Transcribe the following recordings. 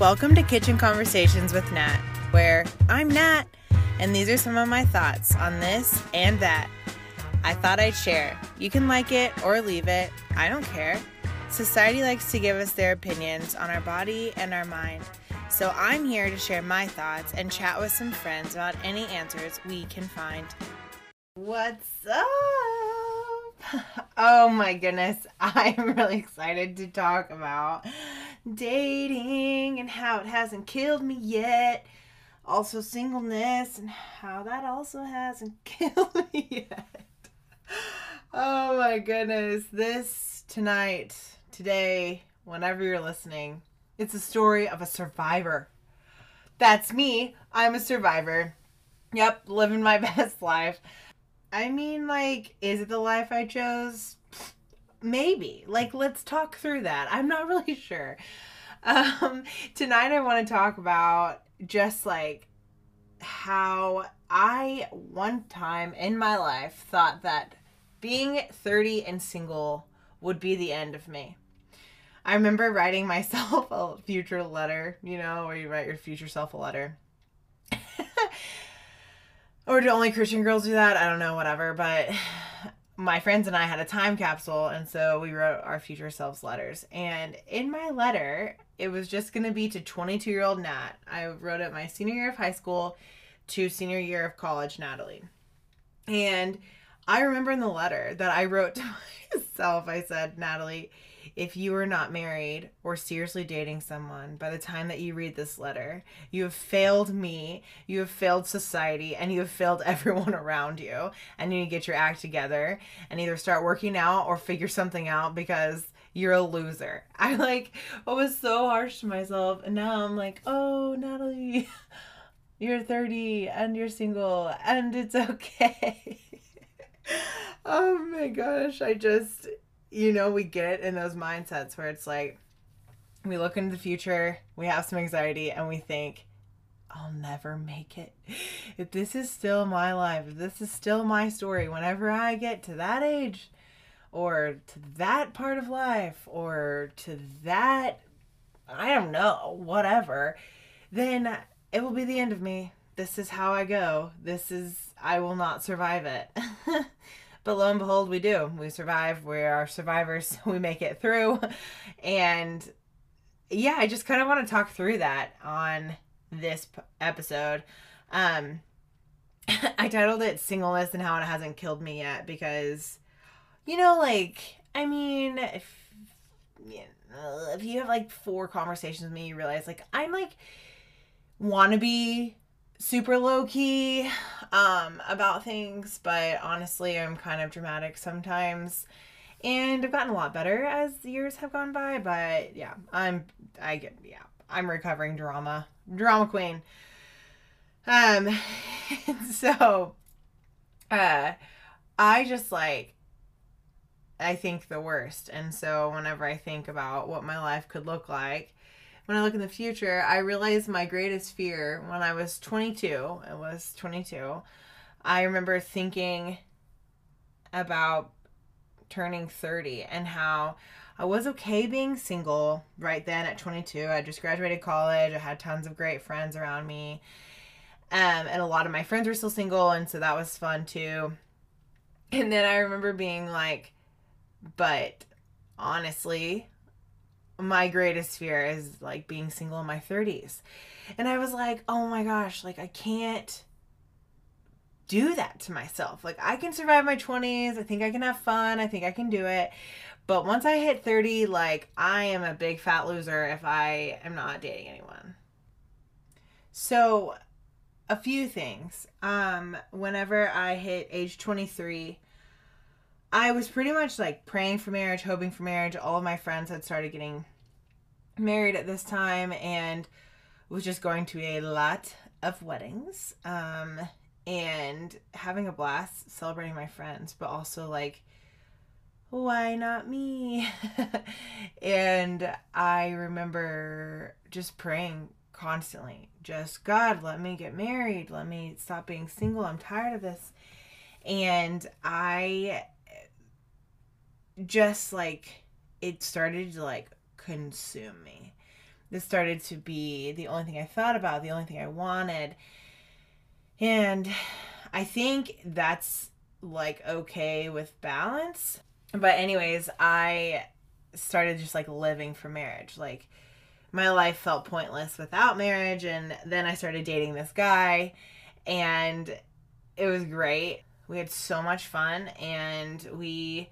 Welcome to Kitchen Conversations with Nat, where I'm Nat, and these are some of my thoughts on this and that. I thought I'd share. You can like it or leave it, I don't care. Society likes to give us their opinions on our body and our mind, so I'm here to share my thoughts and chat with some friends about any answers we can find. What's up? Oh my goodness, I'm really excited to talk about dating and how it hasn't killed me yet. Also, singleness and how that also hasn't killed me yet. Oh my goodness, this tonight, today, whenever you're listening, it's a story of a survivor. That's me. I'm a survivor. Yep, living my best life. I mean, like, is it the life I chose? Maybe. Like, let's talk through that. I'm not really sure. Um, tonight, I want to talk about just like how I one time in my life thought that being 30 and single would be the end of me. I remember writing myself a future letter, you know, where you write your future self a letter. or do only Christian girls do that? I don't know, whatever. But my friends and I had a time capsule, and so we wrote our future selves letters. And in my letter, it was just going to be to 22 year old Nat. I wrote it my senior year of high school to senior year of college, Natalie. And I remember in the letter that I wrote to myself, I said, Natalie, if you are not married or seriously dating someone by the time that you read this letter, you have failed me, you have failed society, and you have failed everyone around you. And you need to get your act together and either start working out or figure something out because you're a loser. I like I was so harsh to myself and now I'm like, oh Natalie, you're 30 and you're single and it's okay. oh my gosh, I just you know, we get in those mindsets where it's like we look into the future, we have some anxiety, and we think, I'll never make it. If this is still my life, if this is still my story, whenever I get to that age, or to that part of life, or to that, I don't know, whatever, then it will be the end of me. This is how I go. This is, I will not survive it. But lo and behold, we do. We survive. We are survivors. We make it through. And yeah, I just kind of want to talk through that on this episode. Um, I titled it Singleness and How It Hasn't Killed Me Yet because, you know, like, I mean, if, you know, if you have like four conversations with me, you realize, like, I'm like, want to be super low key um, about things, but honestly, I'm kind of dramatic sometimes. And I've gotten a lot better as years have gone by, but yeah, I'm I get yeah, I'm recovering drama. Drama queen. Um so uh I just like I think the worst. And so whenever I think about what my life could look like, when I look in the future, I realize my greatest fear when I was 22, I was 22, I remember thinking about turning 30 and how I was okay being single right then at 22. I just graduated college. I had tons of great friends around me. Um, and a lot of my friends were still single, and so that was fun too. And then I remember being like, but honestly, my greatest fear is like being single in my 30s. And I was like, oh my gosh, like I can't do that to myself. Like I can survive my 20s. I think I can have fun. I think I can do it. But once I hit 30, like I am a big fat loser if I am not dating anyone. So, a few things. Um whenever I hit age 23, I was pretty much like praying for marriage, hoping for marriage. All of my friends had started getting married at this time and was just going to a lot of weddings um, and having a blast celebrating my friends, but also like, why not me? and I remember just praying constantly just God, let me get married. Let me stop being single. I'm tired of this. And I just like, it started to like consume me. this started to be the only thing I thought about, the only thing I wanted. And I think that's like okay with balance. But, anyways, I started just like living for marriage. Like, my life felt pointless without marriage. And then I started dating this guy, and it was great. We had so much fun, and we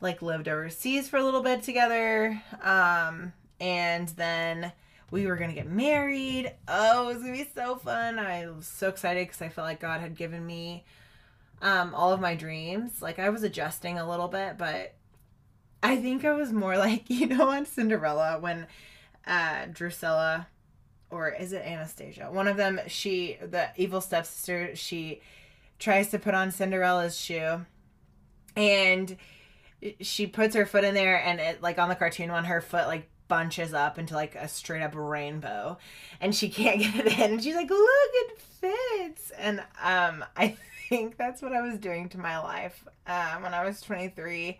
like lived overseas for a little bit together. Um, and then we were gonna get married. Oh, it was gonna be so fun. I was so excited because I felt like God had given me um, all of my dreams. Like I was adjusting a little bit, but I think I was more like you know on Cinderella when uh, Drusilla or is it Anastasia? One of them, she the evil stepsister, she tries to put on Cinderella's shoe, and she puts her foot in there, and it like on the cartoon one, her foot like bunches up into like a straight up rainbow. And she can't get it in. And she's like look it fits. And um i think that's what i was doing to my life um when i was 23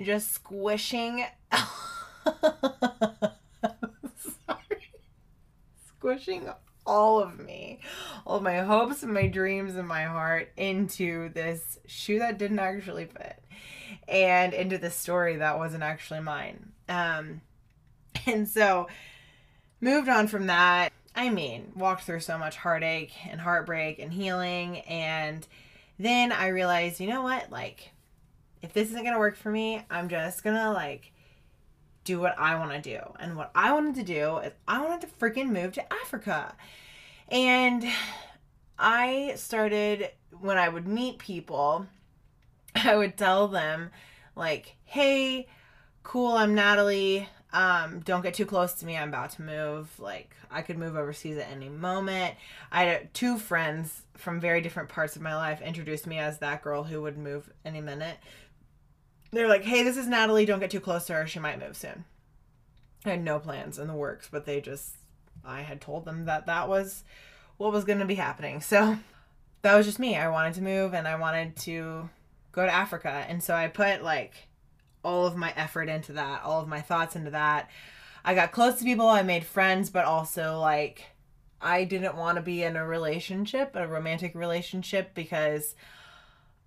just squishing sorry squishing all of me all of my hopes and my dreams and my heart into this shoe that didn't actually fit and into this story that wasn't actually mine um And so moved on from that. I mean, walked through so much heartache and heartbreak and healing. And then I realized, you know what? Like, if this isn't going to work for me, I'm just going to, like, do what I want to do. And what I wanted to do is I wanted to freaking move to Africa. And I started, when I would meet people, I would tell them, like, hey, cool, I'm Natalie um, don't get too close to me. I'm about to move. Like, I could move overseas at any moment. I had two friends from very different parts of my life introduced me as that girl who would move any minute. They're like, hey, this is Natalie. Don't get too close to her. She might move soon. I had no plans in the works, but they just, I had told them that that was what was going to be happening. So that was just me. I wanted to move and I wanted to go to Africa. And so I put like, all of my effort into that, all of my thoughts into that. I got close to people, I made friends, but also like I didn't want to be in a relationship, a romantic relationship because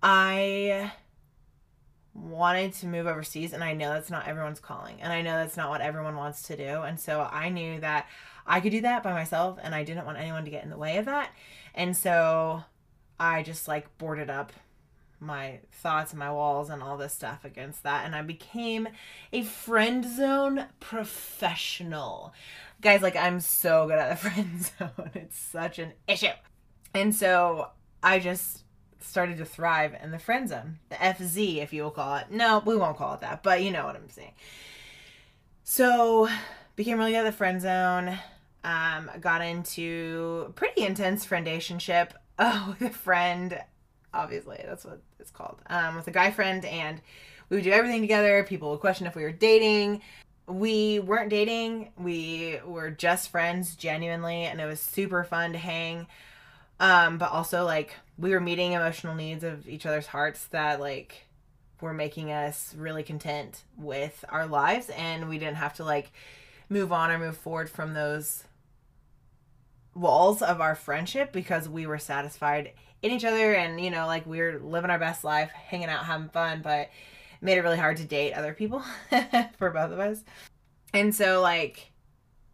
I wanted to move overseas and I know that's not everyone's calling and I know that's not what everyone wants to do and so I knew that I could do that by myself and I didn't want anyone to get in the way of that. And so I just like boarded up my thoughts my walls and all this stuff against that and I became a friend zone professional. Guys, like I'm so good at the friend zone. It's such an issue. And so I just started to thrive in the friend zone. The FZ if you will call it. No, we won't call it that, but you know what I'm saying. So became really good at the friend zone. Um, got into pretty intense friendationship uh, with a friend obviously that's what it's called um, with a guy friend and we would do everything together. People would question if we were dating. We weren't dating. We were just friends genuinely and it was super fun to hang. Um, but also like we were meeting emotional needs of each other's hearts that like were making us really content with our lives and we didn't have to like move on or move forward from those walls of our friendship because we were satisfied in each other and you know like we are living our best life hanging out having fun but made it really hard to date other people for both of us. And so like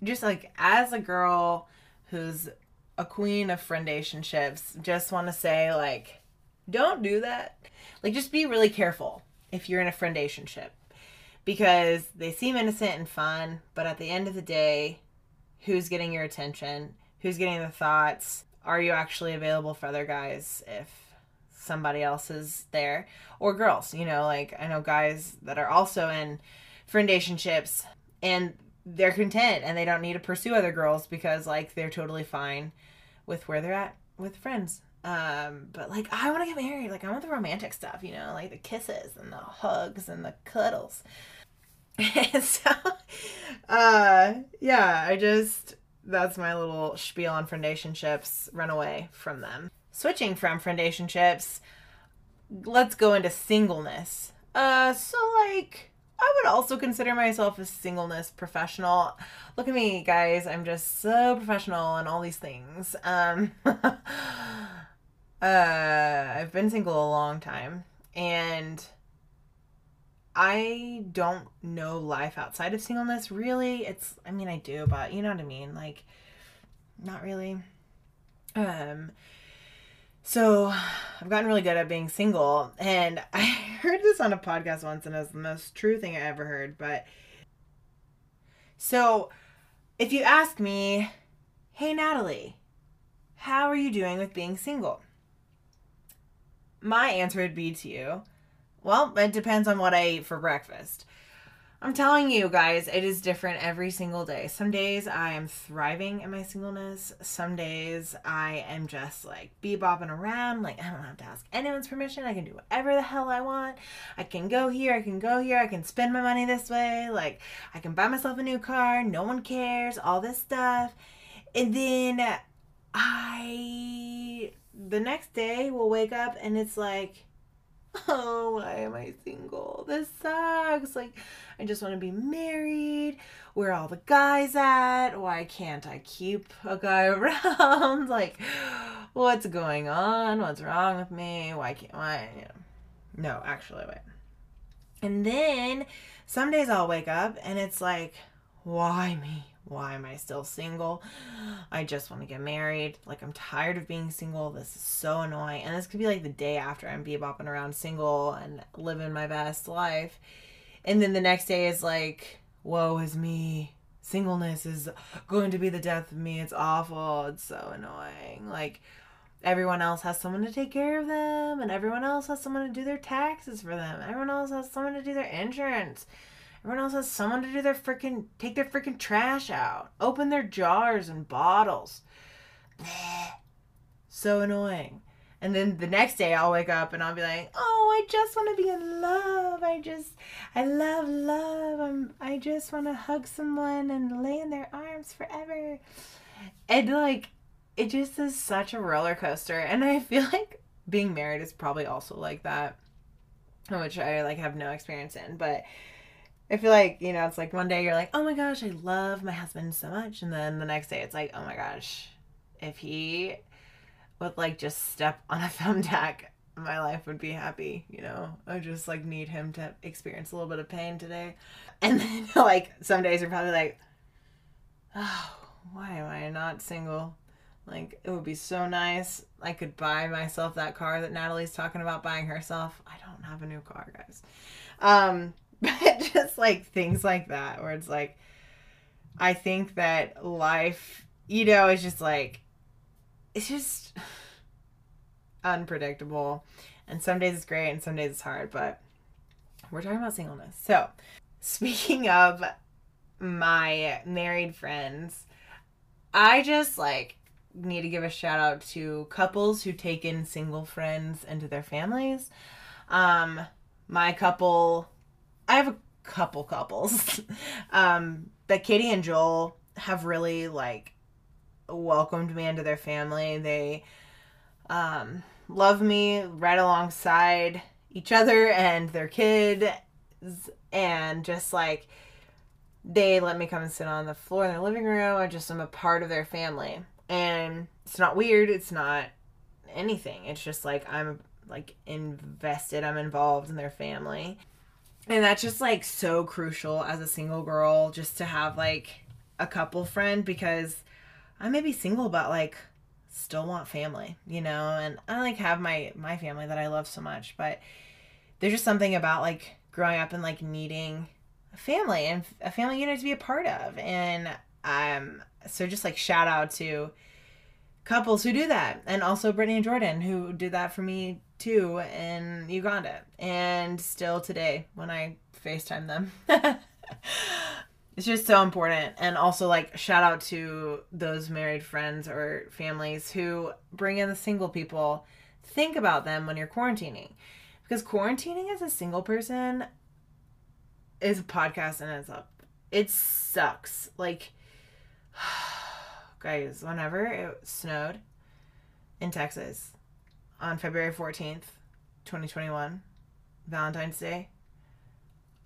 just like as a girl who's a queen of friendationships just want to say like don't do that. Like just be really careful if you're in a friendationship because they seem innocent and fun but at the end of the day who's getting your attention? Who's getting the thoughts are you actually available for other guys if somebody else is there? Or girls you know like i know guys that are also in friendationships and they're content and they don't need to pursue other girls because like they're totally fine with where they're at with friends. Um but like i want to get married. Like i want the romantic stuff you know like the kisses and the hugs and the cuddles. And so uh yeah i just that's my little spiel on friendationships. Run away from them. Switching from friendationships, let's go into singleness. Uh, so like, I would also consider myself a singleness professional. Look at me, guys. I'm just so professional and all these things. Um, uh, I've been single a long time and I don't know life outside of singleness really. It's I mean I do, but you know what I mean? Like not really. Um so I've gotten really good at being single, and I heard this on a podcast once, and it was the most true thing I ever heard. But so if you ask me, hey Natalie, how are you doing with being single? My answer would be to you, well, it depends on what I eat for breakfast. I'm telling you guys, it is different every single day. Some days I am thriving in my singleness. Some days I am just like bebopping around. Like, I don't have to ask anyone's permission. I can do whatever the hell I want. I can go here. I can go here. I can spend my money this way. Like, I can buy myself a new car. No one cares. All this stuff. And then I, the next day, will wake up and it's like, oh, why am I single? This sucks. Like, I just want to be married. Where are all the guys at? Why can't I keep a guy around? like, what's going on? What's wrong with me? Why can't why? You. No, actually, wait. And then some days I'll wake up and it's like, why me? Why am I still single? I just want to get married. Like, I'm tired of being single. This is so annoying. And this could be like the day after I'm bebopping around single and living my best life. And then the next day is like, woe is me. Singleness is going to be the death of me. It's awful. It's so annoying. Like, everyone else has someone to take care of them, and everyone else has someone to do their taxes for them. Everyone else has someone to do their insurance Everyone else has someone to do their freaking take their freaking trash out, open their jars and bottles. So annoying. And then the next day I'll wake up and I'll be like, "Oh, I just want to be in love. I just I love love. I'm I just want to hug someone and lay in their arms forever." And like it just is such a roller coaster and I feel like being married is probably also like that, which I like have no experience in, but I feel like, you know, it's like one day you're like, oh my gosh, I love my husband so much. And then the next day it's like, oh my gosh, if he would like just step on a thumbtack, my life would be happy, you know? I just like need him to experience a little bit of pain today. And then like some days you're probably like, oh, why am I not single? Like it would be so nice. I could buy myself that car that Natalie's talking about buying herself. I don't have a new car, guys. Um, but just like things like that where it's like i think that life you know is just like it's just unpredictable. And some days it's great and some days it's hard but we're talking about singleness. So speaking of my married friends i just like need to give a shout out to couples who take in single friends into their families. Um my couple I have a couple couples. um, but Katie and Joel have really like welcomed me into their family. They um, love me right alongside each other and their kid and just like they let me come and sit on the floor in their living room. I just am a part of their family. And it's not weird, it's not anything. It's just like I'm like invested, I'm involved in their family and that's just like so crucial as a single girl just to have like a couple friend because I may be single but like still want family, you know, and I like have my my family that I love so much, but there's just something about like growing up and like needing a family and a family unit to be a part of. And um so just like shout out to couples who do that and also Brittany and Jordan who did that for me too in Uganda and still today when I FaceTime them. it's just so important. And also, like, shout out to those married friends or families who bring in the single people. Think about them when you're quarantining. Because quarantining as a single person is a podcast and it's up. It sucks. Like, guys, whenever it snowed in Texas, on February 14th, 2021, Valentine's Day,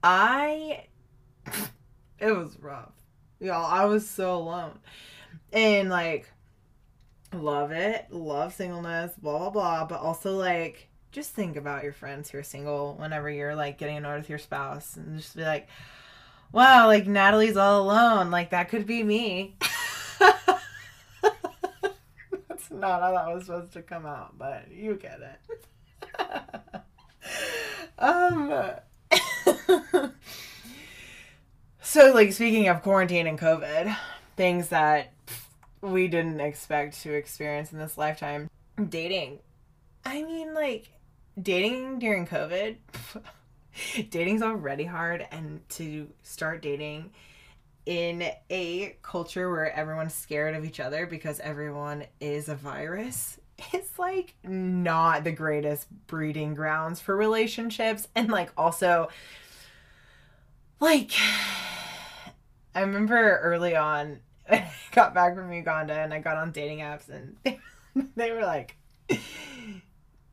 I it was rough. Y'all, I was so alone. And like love it, love singleness, blah blah blah, but also like just think about your friends who are single whenever you're like getting annoyed with your spouse and just be like, wow, like Natalie's all alone. Like that could be me. Not how that was supposed to come out, but you get it. um so like speaking of quarantine and COVID, things that we didn't expect to experience in this lifetime. Dating. I mean like dating during COVID, dating's already hard, and to start dating in a culture where everyone's scared of each other because everyone is a virus it's like not the greatest breeding grounds for relationships. And like also like i remember early on I got back from uganda and i got on dating apps and they, they were like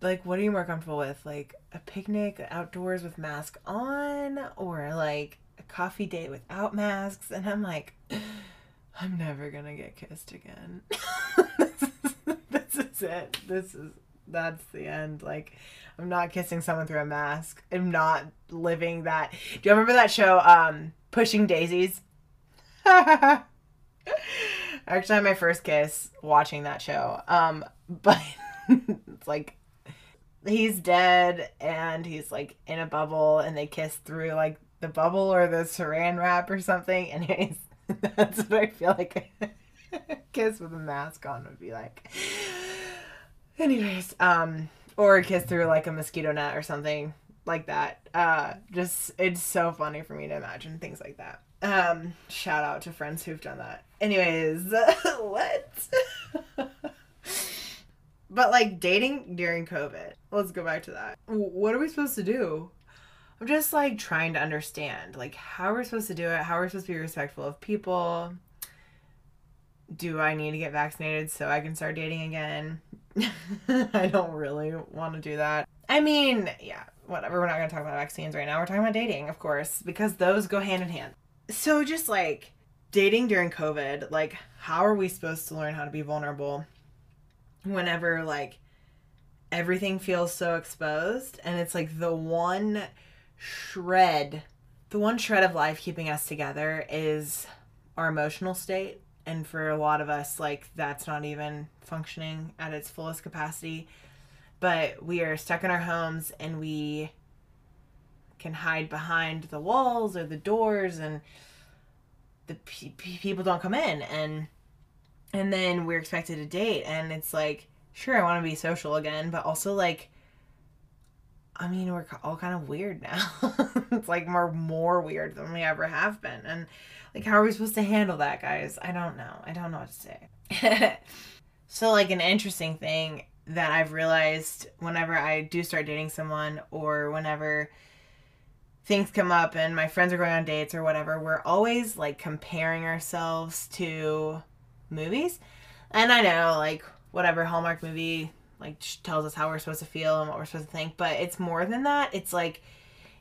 like what are you more comfortable with? Like a picnic outdoors with mask on or like coffee date without masks and i'm like i'm never gonna get kissed again. This, is, this is it. This is that's the end. Like i'm not kissing someone through a mask. I'm not living that. Do you remember that show um pushing daisies? I actually had my first kiss watching that show. Um but it's like he's dead and he's like in a bubble and they kiss through like the bubble or the saran wrap or something. Anyways, that's what I feel like a kiss with a mask on would be like. Anyways, um, or a kiss through like a mosquito net or something like that. Uh, just it's so funny for me to imagine things like that. Um, shout out to friends who've done that. Anyways, what? But like dating during COVID. Let's go back to that. What are we supposed to do? I'm just like trying to understand like how we're supposed to do it, how we're supposed to be respectful of people. Do I need to get vaccinated so I can start dating again? I don't really want to do that. I mean, yeah, whatever. We're not going to talk about vaccines right now. We're talking about dating, of course, because those go hand in hand. So just like dating during COVID, like how are we supposed to learn how to be vulnerable? whenever like everything feels so exposed and it's like the one shred the one shred of life keeping us together is our emotional state. And for a lot of us like that's not even functioning at its fullest capacity. But we are stuck in our homes and we can hide behind the walls or the doors and the pe- people don't come in. And and then we're expected to date. And it's like sure i want to be social again but also like i mean we're all kind of weird now. It's like more more weird than we ever have been. And like how are we supposed to handle that guys? I don't know. I don't know what to say. So like an interesting thing that i've realized whenever i do start dating someone or whenever things come up and my friends are going on dates or whatever we're always like comparing ourselves to movies. And I know, like, whatever Hallmark movie like tells us how we're supposed to feel and what we're supposed to think, but it's more than that. It's like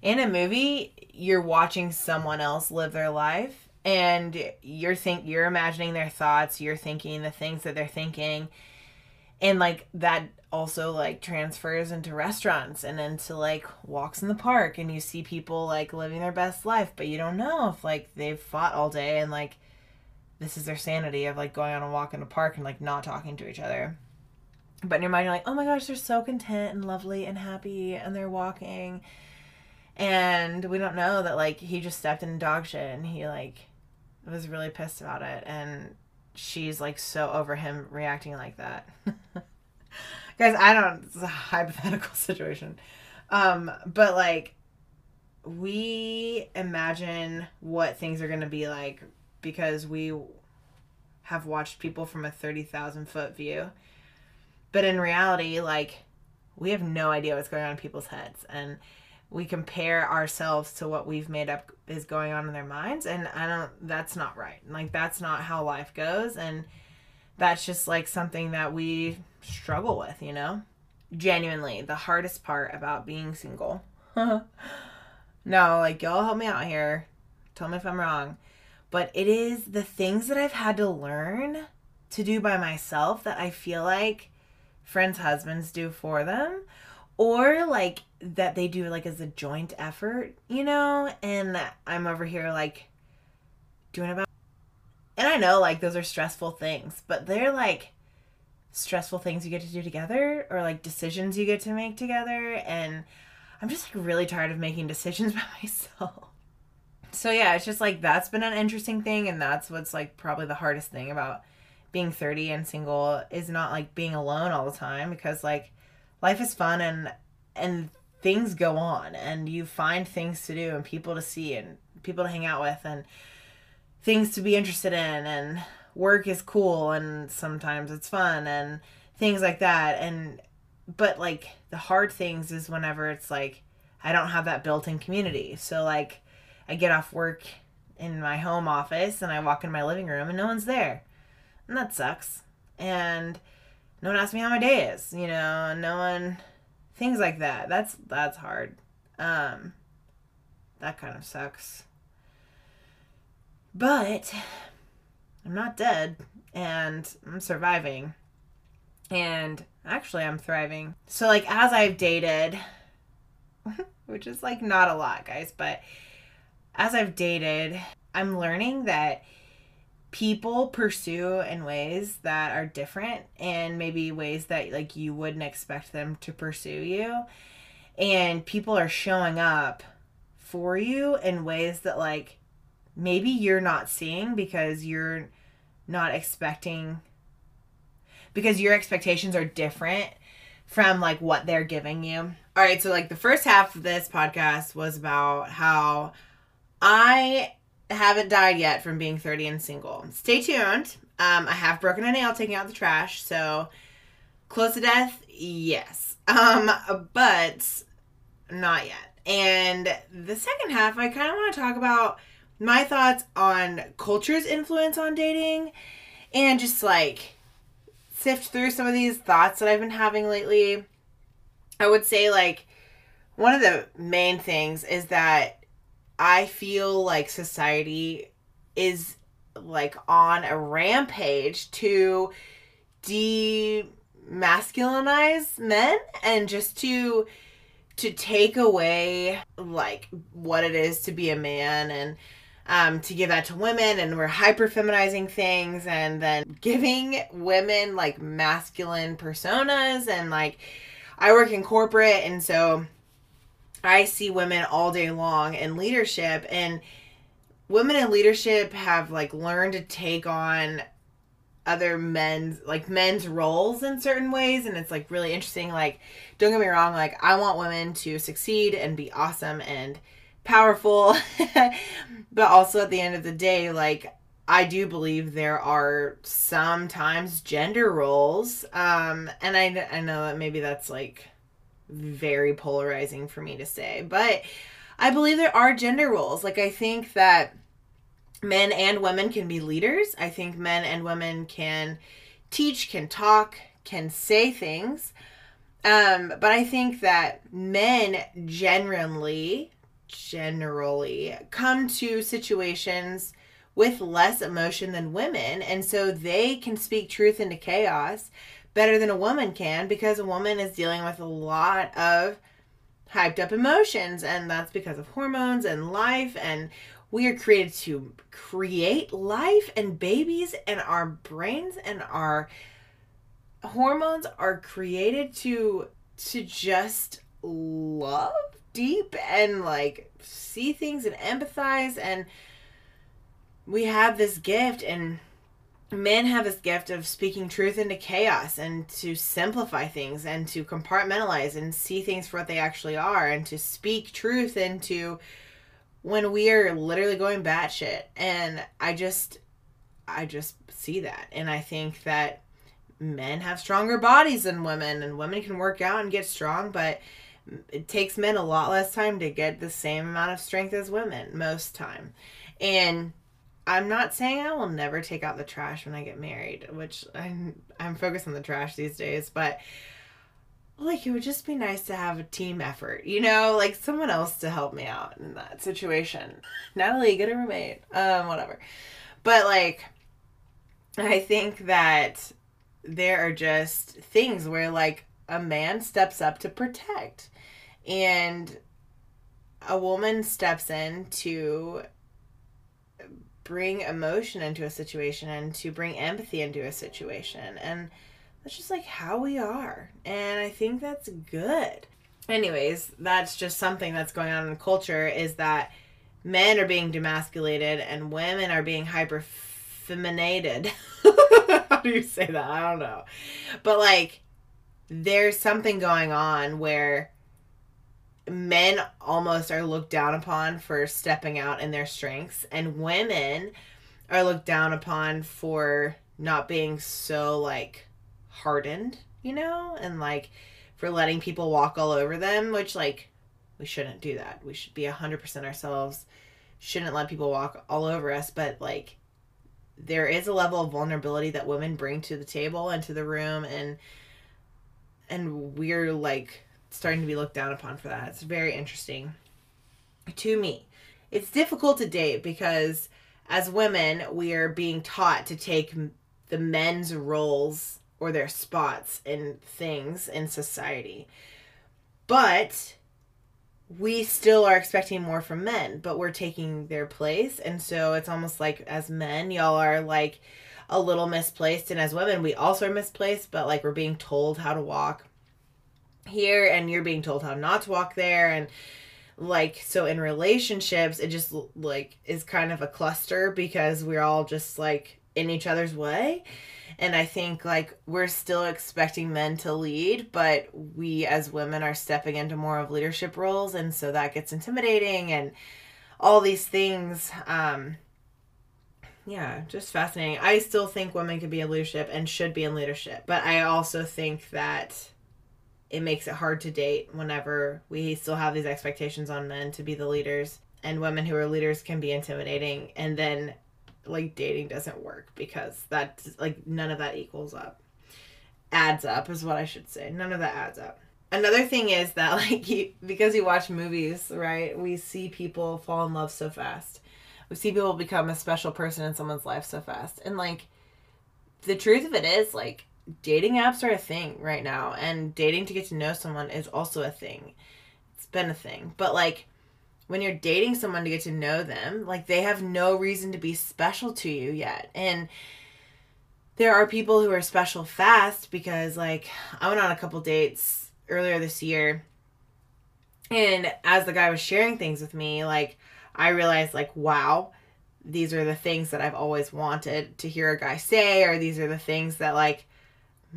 in a movie, you're watching someone else live their life and you're think you're imagining their thoughts, you're thinking the things that they're thinking. And like that also like transfers into restaurants and into like walks in the park and you see people like living their best life, but you don't know if like they've fought all day and like this is their sanity of like going on a walk in a park and like not talking to each other. But in your mind, you're like, oh my gosh, they're so content and lovely and happy and they're walking. And we don't know that like he just stepped in dog shit and he like was really pissed about it. And she's like so over him reacting like that. Guys, I don't, it's a hypothetical situation. Um, but like, we imagine what things are going to be like because we have watched people from a 30,000 foot view. But in reality, like, we have no idea what's going on in people's heads. And we compare ourselves to what we've made up is going on in their minds. And I don't, that's not right. Like, that's not how life goes. And that's just like something that we struggle with, you know? Genuinely, the hardest part about being single No, like y'all help me out here. Tell me if I'm wrong. But it is the things that I've had to learn to do by myself that I feel like friends' husbands do for them. Or like that they do like as a joint effort, you know? And I'm over here like doing about and I know like those are stressful things, but they're like stressful things you get to do together or like decisions you get to make together and I'm just like really tired of making decisions by myself. So yeah, it's just like that's been an interesting thing and that's what's like probably the hardest thing about being 30 and single is not like being alone all the time because like life is fun and and things go on and you find things to do and people to see and people to hang out with and things to be interested in and work is cool and sometimes it's fun and things like that and but like the hard things is whenever it's like I don't have that built-in community. So like I get off work in my home office and I walk in my living room and no one's there. And that sucks. And no one asks me how my day is, you know, no one things like that. That's that's hard. Um that kind of sucks. But I'm not dead and I'm surviving. And actually, I'm thriving. So, like, as I've dated, which is like not a lot, guys, but as I've dated, I'm learning that people pursue in ways that are different and maybe ways that like you wouldn't expect them to pursue you and people are showing up for you in ways that like maybe you're not seeing because you're not expecting because your expectations are different from like what they're giving you. All right, so like the first half of this podcast was about how I haven't died yet from being 30 and single. Stay tuned. Um, I have broken a nail taking out the trash, so close to death, yes. Um, but not yet. And the second half, I kind of want to talk about my thoughts on culture's influence on dating and just like sift through some of these thoughts that I've been having lately. I would say, like, one of the main things is that I feel like society is like on a rampage to demasculinize men and just to to take away like what it is to be a man and um, to give that to women and we're hyper feminizing things and then giving women like masculine personas and like I work in corporate and so I see women all day long in leadership and women in leadership have like learned to take on other men's like men's roles in certain ways and it's like really interesting like don't get me wrong like I want women to succeed and be awesome and powerful but also at the end of the day like i do believe there are sometimes gender roles um and i, I know that maybe that's like very polarizing for me to say but i believe there are gender roles. Like i think that men and women can be leaders. I think men and women can teach can talk can say things. Um, but I think that men generally generally come to situations with less emotion than women and so they can speak truth into chaos better than a woman can because a woman is dealing with a lot of hyped up emotions and that's because of hormones and life and we are created to create life and babies and our brains and our hormones are created to to just love deep and like see things and empathize and we have this gift and men have this gift of speaking truth into chaos and to simplify things and to compartmentalize and see things for what they actually are and to speak truth into when we are literally going batshit. And I just, I just see that. And I think that men have stronger bodies than women and women can work out and get strong, but it takes men a lot less time to get the same amount of strength as women most time. And I'm not saying I will never take out the trash when I get married, which I'm I'm focused on the trash these days, but like it would just be nice to have a team effort, you know, like someone else to help me out in that situation. Natalie, get a roommate, um, whatever. But like, I think that there are just things where like a man steps up to protect, and a woman steps in to bring emotion into a situation and to bring empathy into a situation and that's just like how we are. And I think that's good. Anyways, that's just something that's going on in the culture is that men are being demasculated and women are being hyper feminated. How do you say that? I don't know. But like there's something going on where men almost are looked down upon for stepping out in their strengths and women are looked down upon for not being so like hardened, you know, and like for letting people walk all over them, which like we shouldn't do that. We should be 100% ourselves. Shouldn't let people walk all over us, but like there is a level of vulnerability that women bring to the table and to the room and and we're like starting to be looked down upon for that. It's very interesting to me. It's difficult to date because as women, we are being taught to take the men's roles or their spots in things in society. But we still are expecting more from men, but we're taking their place. And so it's almost like as men, y'all are like a little misplaced. And as women, we also are misplaced, but like we're being told how to walk here and you're being told how not to walk there. And like, so in relationships, it just like is kind of a cluster because we're all just like in each other's way and I think like we're still expecting men to lead, but we as women are stepping into more of leadership roles, and so that gets intimidating and all these things. Um, yeah, just fascinating. I still think women can be in leadership and should be in leadership, but I also think that it makes it hard to date whenever we still have these expectations on men to be the leaders and women who are leaders can be intimidating and then like dating doesn't work because that like none of that equals up. Adds up is what i should say. None of that adds up. Another thing is that like you, because you watch movies right we see people fall in love so fast. We see people become a special person in someone's life so fast. And like the truth of it is like dating apps are a thing right now and dating to get to know someone is also a thing it's been a thing but like when you're dating someone to get to know them, like they have no reason to be special to you yet. And there are people who are special fast because like I went on a couple dates earlier this year and as the guy was sharing things with me, like I realized like wow, these are the things that I've always wanted to hear a guy say or these are the things that like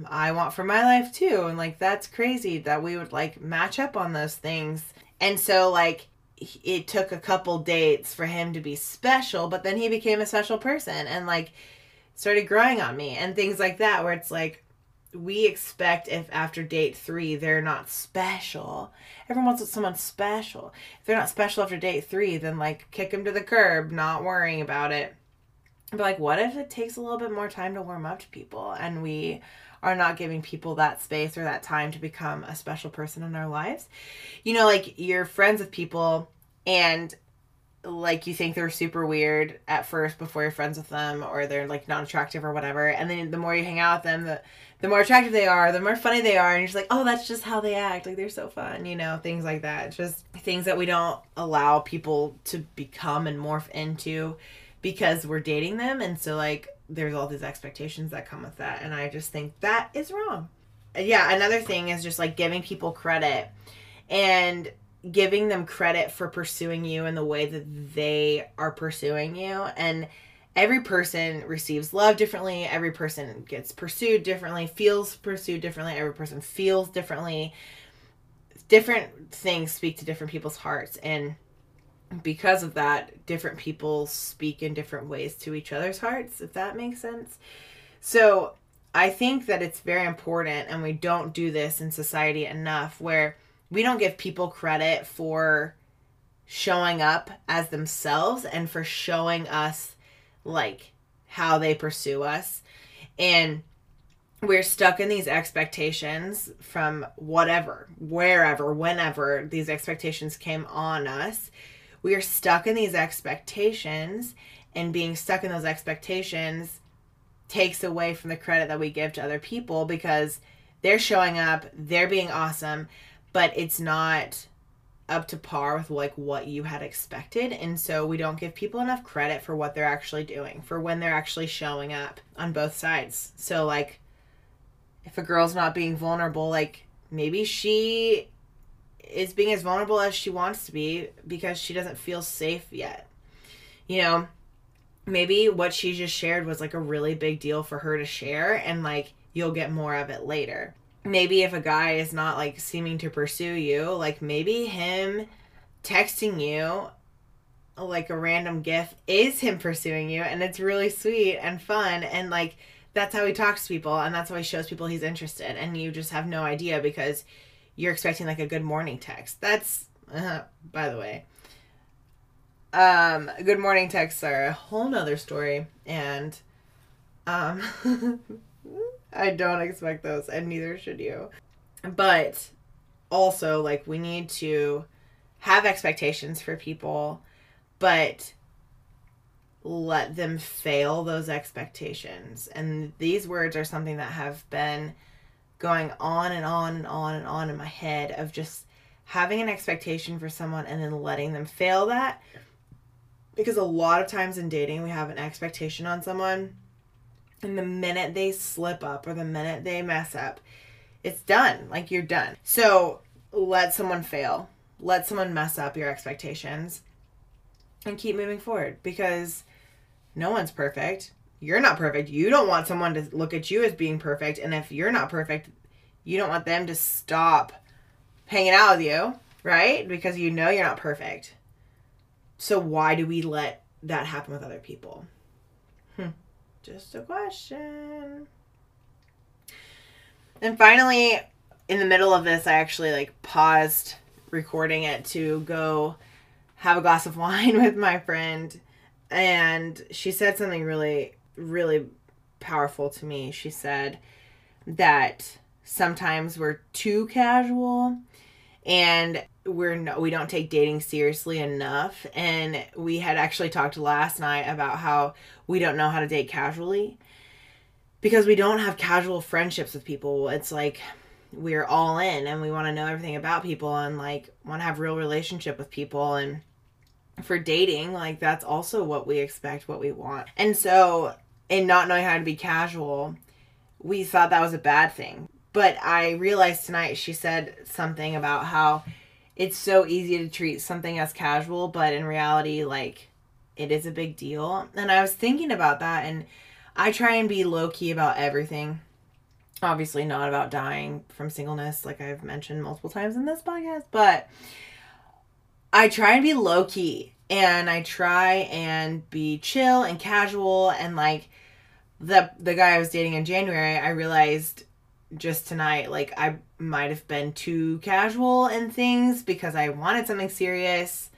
I want for my life too. And like that's crazy that we would like match up on those things. And so like it took a couple dates for him to be special, but then he became a special person and like started growing on me and things like that where it's like we expect if after date three they're not special. Everyone wants someone special. If they're not special after date three, then like kick them to the curb, not worrying about it. But like, what if it takes a little bit more time to warm up to people and we are not giving people that space or that time to become a special person in our lives. You know, like you're friends with people and like you think they're super weird at first before you're friends with them or they're like not attractive or whatever. And then the more you hang out with them the the more attractive they are the more funny they are. And you're just like oh that's just how they act. Like they're so fun you know things like that. Just things that we don't allow people to become and morph into because we're dating them. And so like there's all these expectations that come with that. And i just think that is wrong. Yeah another thing is just like giving people credit and giving them credit for pursuing you in the way that they are pursuing you. And every person receives love differently. Every person gets pursued differently feels pursued differently. Every person feels differently. Different things speak to different people's hearts. And because of that, different people speak in different ways to each other's hearts, if that makes sense. So I think that it's very important, and we don't do this in society enough, where we don't give people credit for showing up as themselves and for showing us like how they pursue us. And we're stuck in these expectations from whatever, wherever, whenever these expectations came on us. We are stuck in these expectations, and being stuck in those expectations takes away from the credit that we give to other people because they're showing up, they're being awesome, but it's not up to par with like what you had expected and so we don't give people enough credit for what they're actually doing for when they're actually showing up on both sides. So like if a girl's not being vulnerable like maybe she is being as vulnerable as she wants to be because she doesn't feel safe yet. You know maybe what she just shared was like a really big deal for her to share and like you'll get more of it later. Maybe if a guy is not like seeming to pursue you, like maybe him texting you like a random gif is him pursuing you and it's really sweet and fun and like that's how he talks to people and that's how he shows people he's interested and you just have no idea because you're expecting like a good morning text. That's uh, by the way. Um good morning texts are a whole nother story and um I don't expect those, and neither should you. But also, like, we need to have expectations for people, but let them fail those expectations. And these words are something that have been going on and on and on and on in my head of just having an expectation for someone and then letting them fail that. Because a lot of times in dating, we have an expectation on someone and the minute they slip up or the minute they mess up, it's done. Like you're done. So let someone fail. Let someone mess up your expectations and keep moving forward because no one's perfect. You're not perfect. You don't want someone to look at you as being perfect. And if you're not perfect, you don't want them to stop hanging out with you, right? Because you know you're not perfect. So why do we let that happen with other people? Hmm. Just a question. And finally, in the middle of this, I actually like paused recording it to go have a glass of wine with my friend. And she said something really, really powerful to me. She said that sometimes we're too casual and we're no, we don't take dating seriously enough. And we had actually talked last night about how we don't know how to date casually because we don't have casual friendships with people. It's like we're all in and we want to know everything about people and like want to have real relationship with people. And for dating like that's also what we expect what we want. And so in not knowing how to be casual we thought that was a bad thing but i realized tonight she said something about how it's so easy to treat something as casual, but in reality, like it is a big deal. And I was thinking about that, and I try and be low key about everything. Obviously, not about dying from singleness, like I've mentioned multiple times in this podcast, but I try and be low key and I try and be chill and casual and like the the guy I was dating in January, I realized just tonight like I might have been too casual in things because I wanted something serious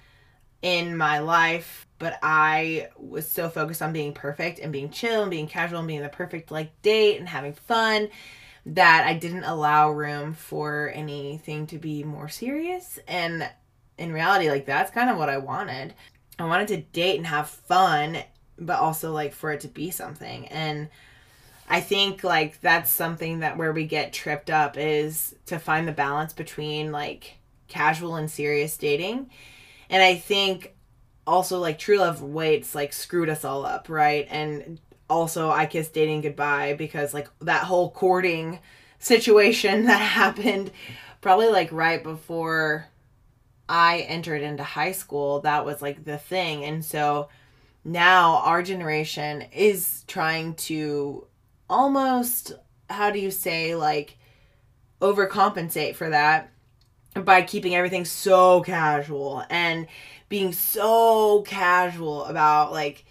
in my life, but I was so focused on being perfect and being chill and being casual and being the perfect like date and having fun that I didn't allow room for anything to be more serious. And in reality, like that's kind of what I wanted. I wanted to date and have fun, but also like for it to be something. And I think like that's something that where we get tripped up is to find the balance between like casual and serious dating. And I think also like true love waits like screwed us all up, right? And also I kissed dating goodbye because like that whole courting situation that happened probably like right before I entered into high school, that was like the thing. And so now our generation is trying to almost how do you say like overcompensate for that by keeping everything so casual and being so casual about like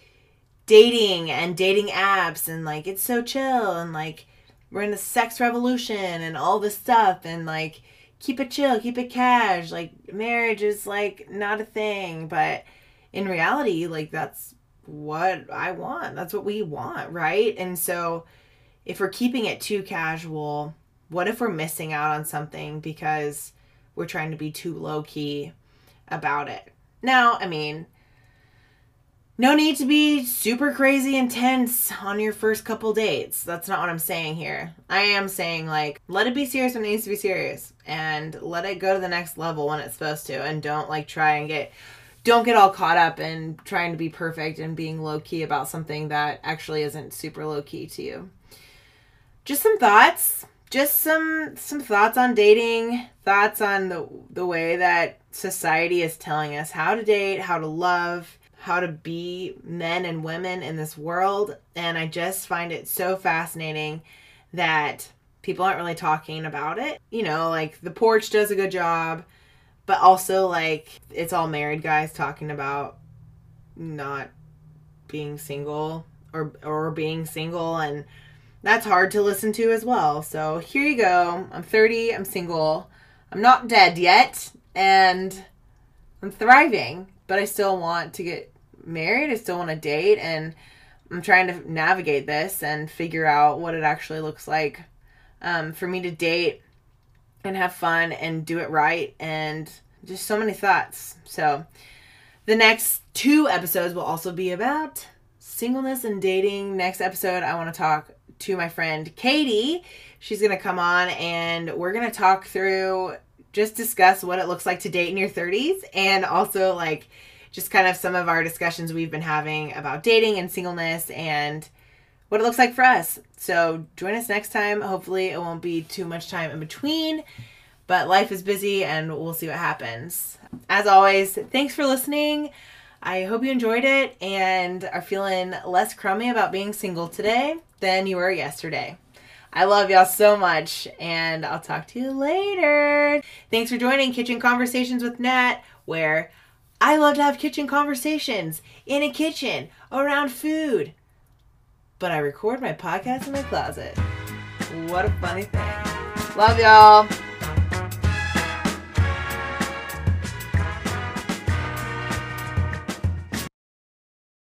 dating and dating apps and like it's so chill and like we're in the sex revolution and all this stuff and like keep it chill, keep it cash. Like marriage is like not a thing, but in reality, like that's what I want. That's what we want, right? And so if we're keeping it too casual, what if we're missing out on something because we're trying to be too low key about it? Now, I mean, no need to be super crazy intense on your first couple dates. That's not what I'm saying here. I am saying, like, let it be serious when it needs to be serious and let it go to the next level when it's supposed to. And don't, like, try and get, don't get all caught up in trying to be perfect and being low key about something that actually isn't super low key to you. Just some thoughts. Just some some thoughts on dating, thoughts on the the way that society is telling us how to date, how to love, how to be men and women in this world. And I just find it so fascinating that people aren't really talking about it. You know, like the porch does a good job, but also like it's all married guys talking about not being single or or being single and that's hard to listen to as well. So here you go. I'm 30, I'm single. I'm not dead yet and I'm thriving, but I still want to get married. I still want to date, and I'm trying to navigate this and figure out what it actually looks like um, for me to date and have fun and do it right, and just so many thoughts. So, the next two episodes will also be about singleness and dating. Next episode, I want to talk to my friend Katie. She's going to come on and we're going to talk through just discuss what it looks like to date in your 30s and also like just kind of some of our discussions we've been having about dating and singleness and what it looks like for us. So join us next time. Hopefully, it won't be too much time in between, but life is busy and we'll see what happens. As always, thanks for listening. I hope you enjoyed it and are feeling less crummy about being single today than you were yesterday. I love y'all so much, and I'll talk to you later. Thanks for joining Kitchen Conversations with Nat, where I love to have kitchen conversations in a kitchen around food. But I record my podcast in my closet. What a funny thing. Love y'all.